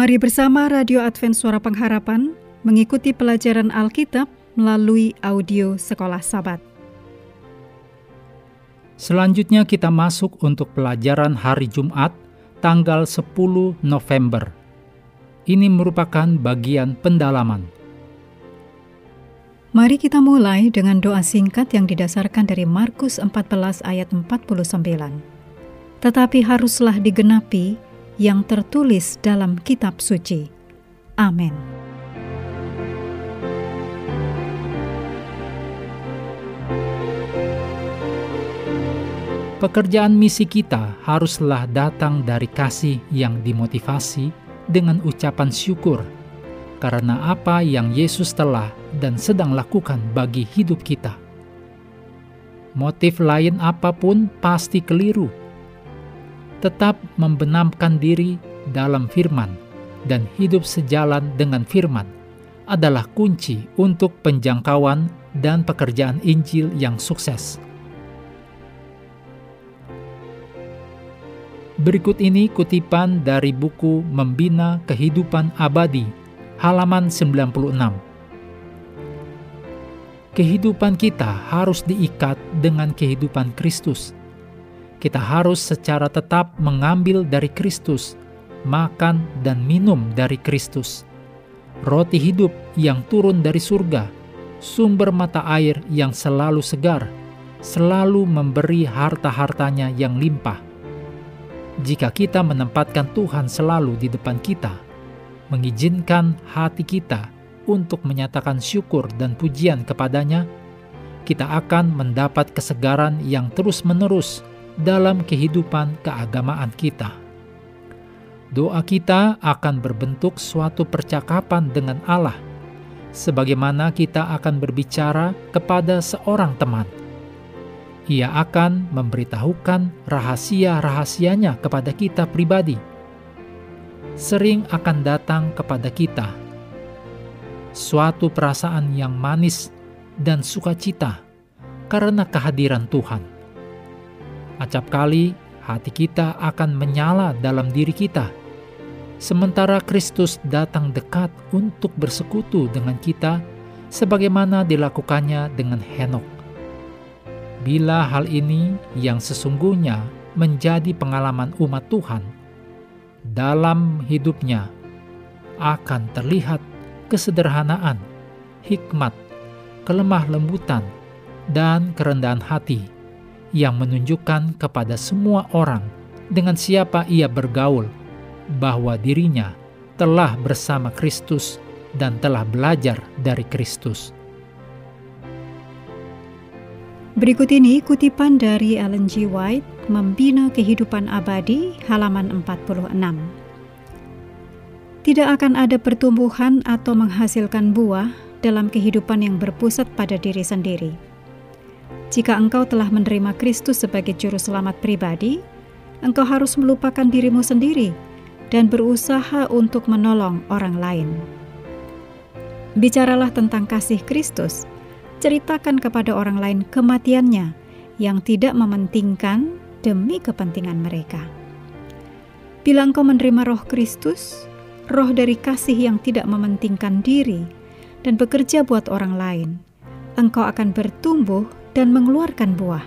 Mari bersama Radio Advent Suara Pengharapan mengikuti pelajaran Alkitab melalui audio Sekolah Sabat. Selanjutnya kita masuk untuk pelajaran hari Jumat tanggal 10 November. Ini merupakan bagian pendalaman. Mari kita mulai dengan doa singkat yang didasarkan dari Markus 14 ayat 49. Tetapi haruslah digenapi yang tertulis dalam kitab suci. Amin. Pekerjaan misi kita haruslah datang dari kasih yang dimotivasi dengan ucapan syukur karena apa yang Yesus telah dan sedang lakukan bagi hidup kita. Motif lain apa pun pasti keliru. Tetap membenamkan diri dalam firman dan hidup sejalan dengan firman adalah kunci untuk penjangkauan dan pekerjaan Injil yang sukses. Berikut ini kutipan dari buku Membina Kehidupan Abadi, halaman 96. Kehidupan kita harus diikat dengan kehidupan Kristus. Kita harus secara tetap mengambil dari Kristus, makan dan minum dari Kristus. Roti hidup yang turun dari surga, sumber mata air yang selalu segar, selalu memberi harta-hartanya yang limpah jika kita menempatkan Tuhan selalu di depan kita, mengizinkan hati kita untuk menyatakan syukur dan pujian kepadanya, kita akan mendapat kesegaran yang terus-menerus dalam kehidupan keagamaan kita. Doa kita akan berbentuk suatu percakapan dengan Allah, sebagaimana kita akan berbicara kepada seorang teman ia akan memberitahukan rahasia-rahasianya kepada kita pribadi. Sering akan datang kepada kita suatu perasaan yang manis dan sukacita karena kehadiran Tuhan. Acap kali hati kita akan menyala dalam diri kita, sementara Kristus datang dekat untuk bersekutu dengan kita, sebagaimana dilakukannya dengan Henok. Bila hal ini yang sesungguhnya menjadi pengalaman umat Tuhan dalam hidupnya akan terlihat kesederhanaan, hikmat, kelemah lembutan, dan kerendahan hati yang menunjukkan kepada semua orang dengan siapa ia bergaul bahwa dirinya telah bersama Kristus dan telah belajar dari Kristus. Berikut ini kutipan dari Ellen G. White, Membina Kehidupan Abadi, halaman 46. Tidak akan ada pertumbuhan atau menghasilkan buah dalam kehidupan yang berpusat pada diri sendiri. Jika engkau telah menerima Kristus sebagai juru selamat pribadi, engkau harus melupakan dirimu sendiri dan berusaha untuk menolong orang lain. Bicaralah tentang kasih Kristus ceritakan kepada orang lain kematiannya yang tidak mementingkan demi kepentingan mereka. Bila engkau menerima roh Kristus, roh dari kasih yang tidak mementingkan diri dan bekerja buat orang lain, engkau akan bertumbuh dan mengeluarkan buah.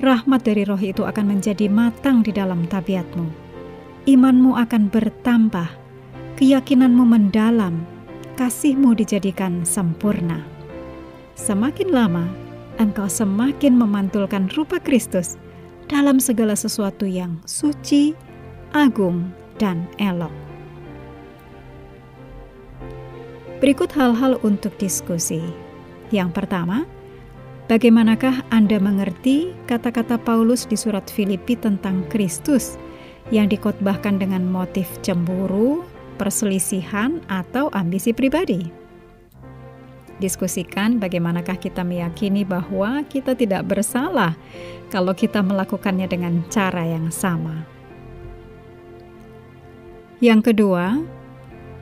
Rahmat dari roh itu akan menjadi matang di dalam tabiatmu. Imanmu akan bertambah, keyakinanmu mendalam, kasihmu dijadikan sempurna. Semakin lama, engkau semakin memantulkan rupa Kristus dalam segala sesuatu yang suci, agung, dan elok. Berikut hal-hal untuk diskusi. Yang pertama, bagaimanakah Anda mengerti kata-kata Paulus di surat Filipi tentang Kristus yang dikotbahkan dengan motif cemburu, perselisihan, atau ambisi pribadi? diskusikan bagaimanakah kita meyakini bahwa kita tidak bersalah kalau kita melakukannya dengan cara yang sama. Yang kedua,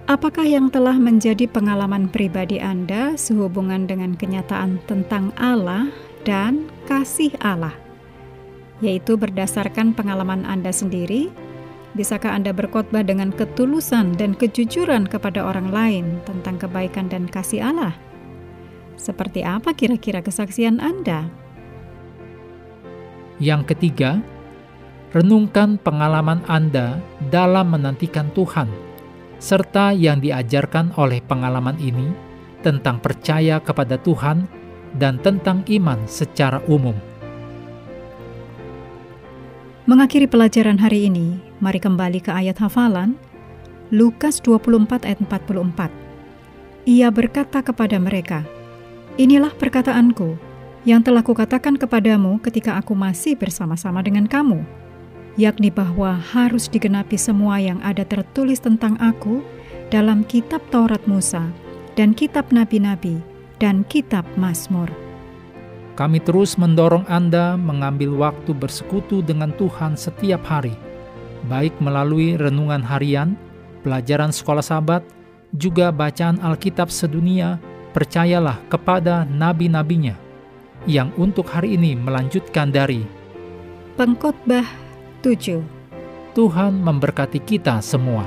apakah yang telah menjadi pengalaman pribadi Anda sehubungan dengan kenyataan tentang Allah dan kasih Allah, yaitu berdasarkan pengalaman Anda sendiri Bisakah Anda berkhotbah dengan ketulusan dan kejujuran kepada orang lain tentang kebaikan dan kasih Allah? Seperti apa kira-kira kesaksian Anda? Yang ketiga, renungkan pengalaman Anda dalam menantikan Tuhan, serta yang diajarkan oleh pengalaman ini tentang percaya kepada Tuhan dan tentang iman secara umum. Mengakhiri pelajaran hari ini, mari kembali ke ayat hafalan Lukas 24 ayat 44. Ia berkata kepada mereka, Inilah perkataanku yang telah kukatakan kepadamu ketika aku masih bersama-sama dengan kamu, yakni bahwa harus digenapi semua yang ada tertulis tentang aku dalam kitab Taurat Musa dan kitab nabi-nabi dan kitab Mazmur. Kami terus mendorong Anda mengambil waktu bersekutu dengan Tuhan setiap hari, baik melalui renungan harian, pelajaran sekolah sahabat, juga bacaan Alkitab sedunia, percayalah kepada nabi-nabinya, yang untuk hari ini melanjutkan dari Pengkhotbah 7. Tuhan memberkati kita semua.